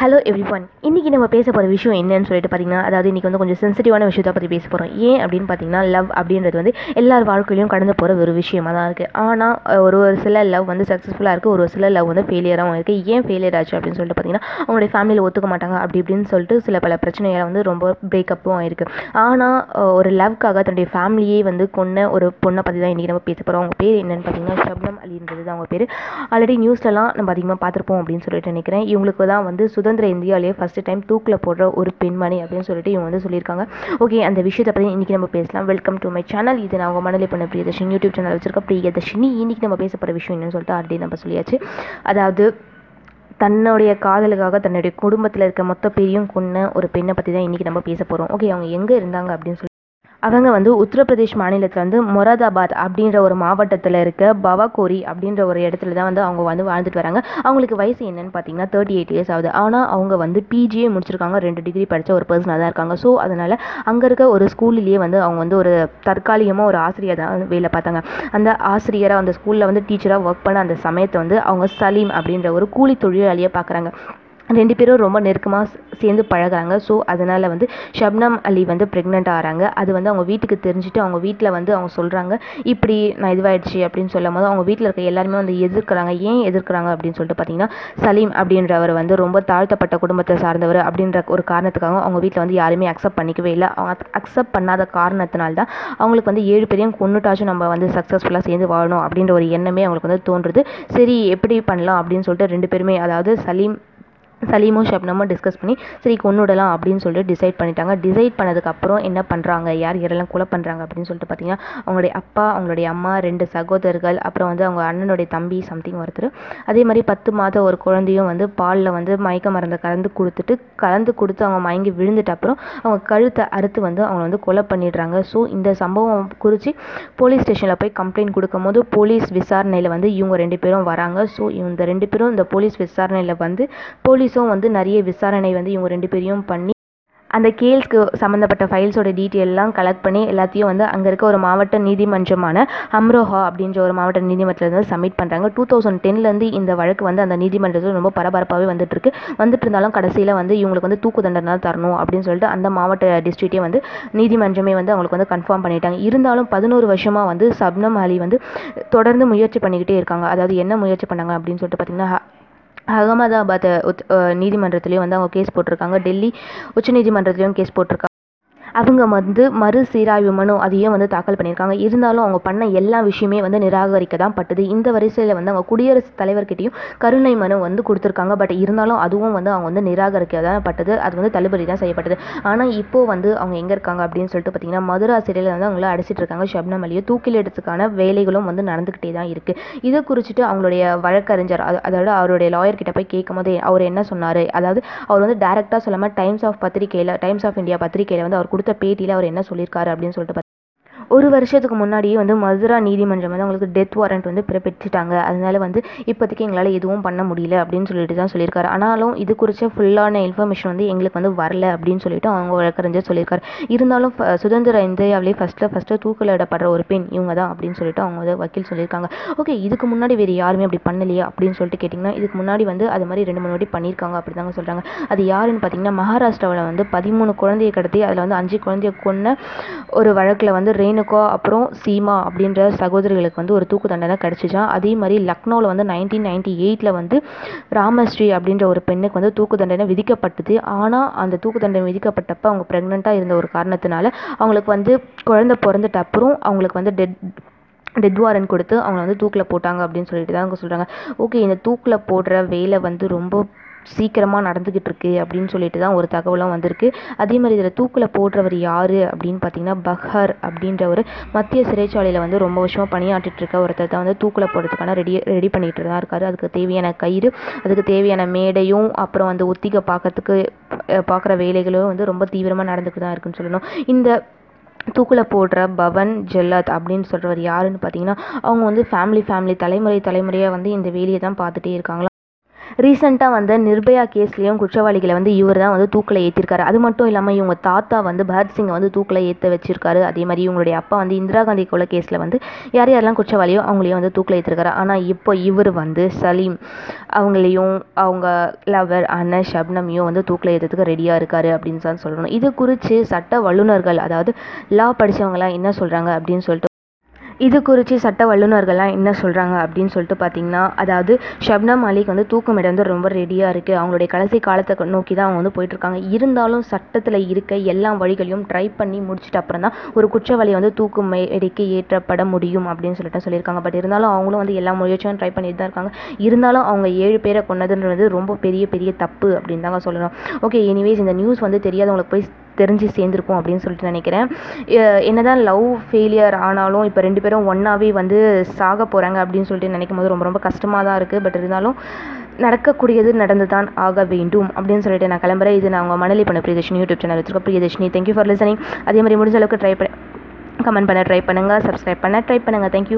Hello every one இன்றைக்கி நம்ம பேச போகிற விஷயம் என்னன்னு சொல்லிட்டு பார்த்தீங்கன்னா அதாவது இன்றைக்கி வந்து கொஞ்சம் சென்சிட்டிவான விஷயத்தை பற்றி பேச போகிறோம் ஏன் அப்படின்னு பார்த்தீங்கன்னா லவ் அப்படின்றது வந்து எல்லார் வாழ்க்கையிலையும் கடந்து போகிற ஒரு விஷயமா தான் இருக்குது ஆனால் ஒரு ஒரு சில லவ் வந்து சக்ஸஸ்ஃபுல்லாக இருக்குது ஒரு ஒரு சில லவ் வந்து ஃபெயிலியராகவும் இருக்குது ஏன் ஃபெயிலியர் ஆச்சு அப்படின்னு சொல்லிட்டு பார்த்தீங்கன்னா அவங்களுடைய ஃபேமிலியில் ஒத்துக்க மாட்டாங்க. அப்படி இப்படின்னு சொல்லிட்டு சில பல பிரச்சனைகளை வந்து ரொம்ப பிரேக்கப்பும் ஆயிருக்கு. ஆனால் ஒரு லவ்க்காக தன்னுடைய ஃபேமிலியே வந்து கொன்ன ஒரு பொண்ணை பற்றி தான் இன்றைக்கி நம்ம பேச போகிறோம் அவங்க பேர் என்னென்னு பார்த்தீங்கன்னா ஷப்னம் அலின்றது தான் அவங்க பேர். ஆல்ரெடி நியூஸ்லலாம் நம்ம அதிகமாக பார்த்துருப்போம் அப்படின்னு சொல்லிட்டு நினைக்கிறேன். இவங்களுக்கு தான் வந்து சுதந்திர இந்தியாவிலேயே ஃபஸ்ட்டு டைம் தூக்கில் போடுற ஒரு பெண்மணி அப்படின்னு சொல்லிட்டு இவங்க வந்து சொல்லியிருக்காங்க. ஓகே அந்த விஷயத்தை பற்றி இன்றைக்கி நம்ம பேசலாம். வெல்கம் டு மை சேனல் இது நான் உங்கள் மனநிலை பண்ண பிரியதர்ஷினி யூடியூப் சேனல் வச்சிருக்க பிரியதர்ஷினி. இன்றைக்கி நம்ம பேச போகிற விஷயம் என்னன்னு சொல்லிட்டு ஆல்ரெடி நம்ம சொல்லியாச்சு. அதாவது தன்னுடைய காதலுக்காக தன்னுடைய குடும்பத்தில் இருக்க மொத்த பேரையும் கொன்ன ஒரு பெண்ணை பற்றி தான் இன்றைக்கி நம்ம பேச போகிறோம் ஓகே அவங்க எங்கே இருந்தாங்க அப்படின்னு சொல்லி அவங்க வந்து உத்தரப்பிரதேஷ் மாநிலத்தில் வந்து மொராதாபாத் அப்படின்ற ஒரு மாவட்டத்தில் இருக்க பவாகோரி அப்படின்ற ஒரு இடத்துல தான் வந்து அவங்க வந்து வாழ்ந்துட்டு வராங்க. அவங்களுக்கு வயசு என்னன்னு பார்த்தீங்கன்னா தேர்ட்டி எயிட் இயர்ஸ் ஆகுது. ஆனால் அவங்க வந்து பிஜிஏ முடிச்சிருக்காங்க. ரெண்டு டிகிரி படித்த ஒரு பர்சனாக தான் இருக்காங்க. ஸோ அதனால் அங்கே இருக்க ஒரு ஸ்கூல்லேயே வந்து அவங்க வந்து ஒரு தற்காலிகமாக ஒரு ஆசிரியர் தான் வேலை பார்த்தாங்க. அந்த ஆசிரியராக அந்த ஸ்கூலில் வந்து டீச்சராக ஒர்க் பண்ண அந்த சமயத்தை வந்து அவங்க சலீம் அப்படின்ற ஒரு கூலி தொழிலாளியை பார்க்குறாங்க ரெண்டு பேரும் ரொம்ப நெருக்கமாக சேர்ந்து பழகுறாங்க. ஸோ அதனால் வந்து ஷப்னம் அலி வந்து ப்ரெக்னெண்ட் ஆகிறாங்க அது வந்து அவங்க வீட்டுக்கு தெரிஞ்சுட்டு அவங்க வீட்டில் வந்து அவங்க சொல்கிறாங்க இப்படி நான் இதுவாயிடுச்சு அப்படின்னு சொல்லும் போது அவங்க வீட்டில் இருக்க எல்லாருமே வந்து எதிர்க்கிறாங்க. ஏன் எதிர்க்கிறாங்க? அப்படின்னு சொல்லிட்டு பார்த்தீங்கன்னா சலீம் அப்படின்றவர் வந்து ரொம்ப தாழ்த்தப்பட்ட குடும்பத்தை சார்ந்தவர் அப்படின்ற ஒரு காரணத்துக்காக அவங்க வீட்டில் வந்து யாருமே அக்செப்ட் பண்ணிக்கவே இல்லை. அவங்க அக்செப்ட் பண்ணாத காரணத்தினால தான் அவங்களுக்கு வந்து ஏழு பேரையும் கொண்டுட்டாச்சும் நம்ம வந்து சக்ஸஸ்ஃபுல்லாக சேர்ந்து வாழணும் அப்படின்ற ஒரு எண்ணமே அவங்களுக்கு வந்து தோன்றுது. சரி எப்படி பண்ணலாம் அப்படின்னு சொல்லிட்டு ரெண்டு பேருமே அதாவது சலீம் சலீமும் ஷப்னமும் டிஸ்கஸ் பண்ணி சரி கொண்டுடலாம் அப்படின்னு சொல்லிட்டு டிசைட் பண்ணிட்டாங்க. டிசைட் பண்ணதுக்கப்புறம் என்ன பண்ணுறாங்க யார் யாரெல்லாம் கொலை பண்ணுறாங்க அப்படின்னு சொல்லிட்டு பார்த்தீங்கன்னா அவங்களுடைய அப்பா அவங்களுடைய அம்மா ரெண்டு சகோதரர்கள் அப்புறம் வந்து அவங்க அண்ணனுடைய தம்பி சம்திங் ஒருத்தர். அதே மாதிரி பத்து மாதம் ஒரு குழந்தையும் வந்து பாலில் வந்து மயக்க மருந்தை கலந்து கொடுத்துட்டு கலந்து கொடுத்து அவங்க மயங்கி விழுந்துட்ட அப்புறம் அவங்க கழுத்தை அறுத்து வந்து அவங்களை வந்து கொலை பண்ணிடுறாங்க. ஸோ இந்த சம்பவம் குறித்து போலீஸ் ஸ்டேஷனில் போய் கம்ப்ளைண்ட் கொடுக்கும் போது போலீஸ் விசாரணையில் வந்து இவங்க ரெண்டு பேரும் வராங்க. ஸோ இந்த ரெண்டு பேரும் இந்த போலீஸ் விசாரணையில் வந்து போலீஸ் போலீஸும் வந்து நிறைய விசாரணை வந்து இவங்க ரெண்டு பேரையும் பண்ணி அந்த கேஸ்க்கு சம்மந்தப்பட்ட ஃபைல்ஸோட டீட்டெயிலெலாம் கலெக்ட் பண்ணி எல்லாத்தையும் வந்து அங்கே இருக்க ஒரு மாவட்ட நீதிமன்றமான அம்ரோஹா அப்படின்ற ஒரு மாவட்ட நீதிமன்றத்தில் வந்து சப்மிட் பண்ணுறாங்க டூ தௌசண்ட் டென்லேருந்து இந்த வழக்கு வந்து அந்த நீதிமன்றத்தில் ரொம்ப பரபரப்பாகவே வந்துட்டுருக்கு வந்துட்டு இருந்தாலும் கடைசியில் வந்து இவங்களுக்கு வந்து தூக்கு தண்டனை தான் தரணும் அப்படின்னு சொல்லிட்டு அந்த மாவட்ட டிஸ்ட்ரிக்டே வந்து நீதிமன்றமே வந்து அவங்களுக்கு வந்து கன்ஃபார்ம் பண்ணிட்டாங்க. இருந்தாலும் பதினோரு வருஷமாக வந்து சப்னம் அலி வந்து தொடர்ந்து முயற்சி பண்ணிக்கிட்டே இருக்காங்க. அதாவது என்ன முயற்சி பண்ணாங்க அப்படின்னு சொல்லிட்டு பார்த்திங்கன்னா அகமதாபாத் நீதிமன்றத்துலேயும் வந்து அவங்க கேஸ் போட்டிருக்காங்க. டெல்லி உச்ச நீதிமன்றத்துலேயும் கேஸ் போட்டிருக்காங்க. அவங்க வந்து மறுசீராய்வு மனு அதையும் வந்து தாக்கல் பண்ணியிருக்காங்க. இருந்தாலும் அவங்க பண்ண எல்லா விஷயமே வந்து நிராகரிக்க தான் பட்டது இந்த வரிசையில் வந்து அவங்க குடியரசுத் தலைவர்கிட்டையும் கருணை மனு வந்து கொடுத்துருக்காங்க. பட் இருந்தாலும் அதுவும் வந்து அவங்க வந்து நிராகரிக்க தான் பட்டது அது வந்து தள்ளுபடி தான் செய்யப்பட்டது. ஆனால் இப்போது வந்து அவங்க எங்கே இருக்காங்க அப்படின்னு சொல்லிட்டு பார்த்தீங்கன்னா மதுரா சிறையில் வந்து அவங்கள அடிச்சிட்டு இருக்காங்க. ஷப்னம் அலியை தூக்கிலிடத்துக்கான வேலைகளும் வந்து நடந்துக்கிட்டே தான் இருக்குது இதை குறிச்சிட்டு அவங்களுடைய வழக்கறிஞர் அதாவது அவருடைய லாயர் கிட்ட போய் கேட்கும் போது அவர் என்ன சொன்னார்? அதாவது அவர் வந்து டேரெக்டாக சொல்லாமல் டைம்ஸ் ஆஃப் பத்திரிகையில் டைம்ஸ் ஆஃப் இந்தியா பத்திரிகையில் வந்து அவர் கொடுத்து பேட்டியில் அவர் என்ன சொல்லியிருக்காரு அப்படின்னு சொல்லிட்டு ஒரு வருஷத்துக்கு முன்னாடியே வந்து மதுரா நீதிமன்றம் வந்து அவங்களுக்கு டெத் வாரண்ட் வந்து பிறப்பிச்சிட்டாங்க. அதனால வந்து இப்போதைக்கு எங்களால் எதுவும் பண்ண முடியல அப்படின்னு சொல்லிட்டு தான் சொல்லியிருக்காரு. ஆனாலும் இது குறித்த ஃபுல்லான இன்ஃபர்மேஷன் வந்து எங்களுக்கு வந்து வரல அப்படின்னு சொல்லிட்டு அவங்க வழக்கறிஞர் சொல்லியிருக்காரு. இருந்தாலும் சுதந்திர இந்தியாவிலேயே ஃபஸ்ட்டில் ஃபஸ்ட்டு தூக்கிலிடப்படுற ஒரு பெண் இவங்க தான் அப்படின்னு சொல்லிட்டு அவங்க வந்து வக்கீல் சொல்லியிருக்காங்க. ஓகே இதுக்கு முன்னாடி வேறு யாருமே அப்படி பண்ணலையே அப்படின்னு சொல்லிட்டு கேட்டிங்கன்னா இதுக்கு முன்னாடி வந்து அது மாதிரி ரெண்டு மூணு வாட்டி பண்ணியிருக்காங்க அப்படி தாங்க சொல்கிறாங்க அது யாருன்னு பார்த்தீங்கன்னா மகாராஷ்டிராவில் வந்து பதிமூணு குழந்தையை கடத்தி அதில் வந்து அஞ்சு குழந்தைய கொன்ன ஒரு வழக்கில் வந்து ரெயின் ரேணுகா அப்புறம் சீமா அப்படின்ற சகோதரிகளுக்கு வந்து ஒரு தூக்கு தண்டனை கிடச்சிச்சான் அதே மாதிரி லக்னோவில் வந்து நைன்டீன் நைன்டி எயிட்டில் வந்து ராமஸ்ரீ அப்படின்ற ஒரு பெண்ணுக்கு வந்து தூக்கு தண்டனை விதிக்கப்பட்டது. ஆனால் அந்த தூக்கு தண்டனை விதிக்கப்பட்டப்போ அவங்க ப்ரெக்னெண்ட்டாக இருந்த ஒரு காரணத்தினால அவங்களுக்கு வந்து குழந்தை பிறந்துட்ட அப்புறம் அவங்களுக்கு வந்து டெட் டெத் வாரண்ட் கொடுத்து அவங்கள வந்து தூக்கில் போட்டாங்க அப்படின்னு சொல்லிட்டு தான் அவங்க சொல்கிறாங்க ஓகே இந்த தூக்கில் போடுற வேலை வந்து ரொம்ப சீக்கிரமாக நடந்துக்கிட்டு இருக்கு அப்படின்னு சொல்லிட்டு தான் ஒரு தகவலும் வந்திருக்கு. அதே மாதிரி இதில் தூக்கில் போடுறவர் யார் அப்படின்னு பார்த்தீங்கன்னா பஹர் அப்படின்ற ஒரு மத்திய சிறைச்சாலையில் வந்து ரொம்ப வருஷமாக பணியாற்றிட்டு இருக்க ஒருத்தர் தான் வந்து தூக்கில் போடுறதுக்கான ரெடி ரெடி பண்ணிகிட்டு தான் இருக்காரு. அதுக்கு தேவையான கயிறு அதுக்கு தேவையான மேடையும் அப்புறம் வந்து ஒத்திகை பார்க்கறதுக்கு பார்க்குற வேலைகளும் வந்து ரொம்ப தீவிரமாக நடந்துக்கிட்டு தான் இருக்குன்னு சொல்லணும். இந்த தூக்கில் போடுற பவன் ஜெல்லாத் அப்படின்னு சொல்கிறவர் யாருன்னு பார்த்தீங்கன்னா அவங்க வந்து ஃபேமிலி ஃபேமிலி தலைமுறை தலைமுறையாக வந்து இந்த வேலையை தான் பார்த்துட்டே இருக்காங்களா ரீசெண்டாக வந்து நிர்பயா கேஸ்லேயும் குற்றவாளிகளை வந்து இவர் தான் வந்து தூக்கில் ஏற்றிருக்காரு அது மட்டும் இல்லாமல் இவங்க தாத்தா வந்து பகத் சிங்கை வந்து தூக்கில் ஏற்ற வச்சிருக்காரு. அதே மாதிரி இவங்களுடைய அப்பா வந்து இந்திரா காந்தி கொலை கேஸில் வந்து யார் யாரெல்லாம் குற்றவாளியோ அவங்களையும் வந்து தூக்கில் ஏற்றிருக்காரு ஆனால் இப்போ இவர் வந்து சலீம் அவங்களையும் அவங்க லவர் அண்ணன் ஷப்னமையும் வந்து தூக்கில் ஏற்றதுக்கு ரெடியாக இருக்காரு அப்படின்னு தான் சொல்லணும். இது குறித்து சட்ட வல்லுநர்கள் அதாவது லா படித்தவங்களாம் என்ன சொல்கிறாங்க அப்படின்னு சொல்லிட்டு இது குறித்து சட்ட வல்லுநர்கள்லாம் என்ன சொல்கிறாங்க அப்படின்னு சொல்லிட்டு பார்த்தீங்கன்னா அதாவது ஷப்னா மாலிக் வந்து தூக்கமிட வந்து ரொம்ப ரெடியாக இருக்குது அவங்களுடைய கடைசி காலத்தை நோக்கி தான் அவங்க வந்து போயிட்டுருக்காங்க இருந்தாலும் சட்டத்தில் இருக்க எல்லா வழிகளையும் ட்ரை பண்ணி முடிச்சுட்டு அப்புறம் தான் ஒரு குற்றவாளி வந்து தூக்கு மேடைக்கு ஏற்றப்பட முடியும் அப்படின்னு சொல்லிட்டு சொல்லியிருக்காங்க. பட் இருந்தாலும் அவங்களும் வந்து எல்லா முயற்சியும் ட்ரை பண்ணிட்டு தான் இருக்காங்க. இருந்தாலும் அவங்க ஏழு பேரை கொன்னதுன்றது ரொம்ப பெரிய பெரிய தப்பு அப்படின்னு தாங்க சொல்லணும். ஓகே எனிவேஸ் இந்த நியூஸ் வந்து தெரியாதவங்களுக்கு போய் தெரிஞ்சு சேர்ந்துருப்போம் அப்படின்னு சொல்லிட்டு நினைக்கிறேன். என்னதான் லவ் ஃபெயிலியர் ஆனாலும் இப்போ ரெண்டு பேரும் ஒன்றாவே வந்து சாக போகிறாங்க அப்படின்னு சொல்லிட்டு நினைக்கும் போது ரொம்ப ரொம்ப கஷ்டமாக தான் இருக்குது பட் இருந்தாலும் நடக்கக்கூடியது நடந்து தான் ஆக வேண்டும் அப்படின்னு சொல்லிட்டு நான் கிளம்புறேன். இது நான் உங்கள் மணலி பண்ண பிரியதர்ஷினி யூடியூப் சேனல் வச்சிருக்கோம் பிரியதர்ஷினி. தேங்க்யூ ஃபார் லிசனிங் அதே மாதிரி முடிஞ்ச அளவுக்கு ட்ரை பண்ண கமெண்ட் பண்ண ட்ரை பண்ணுங்கள் சப்ஸ்கிரைப் பண்ண ட்ரை பண்ணுங்கள் தேங்க்யூ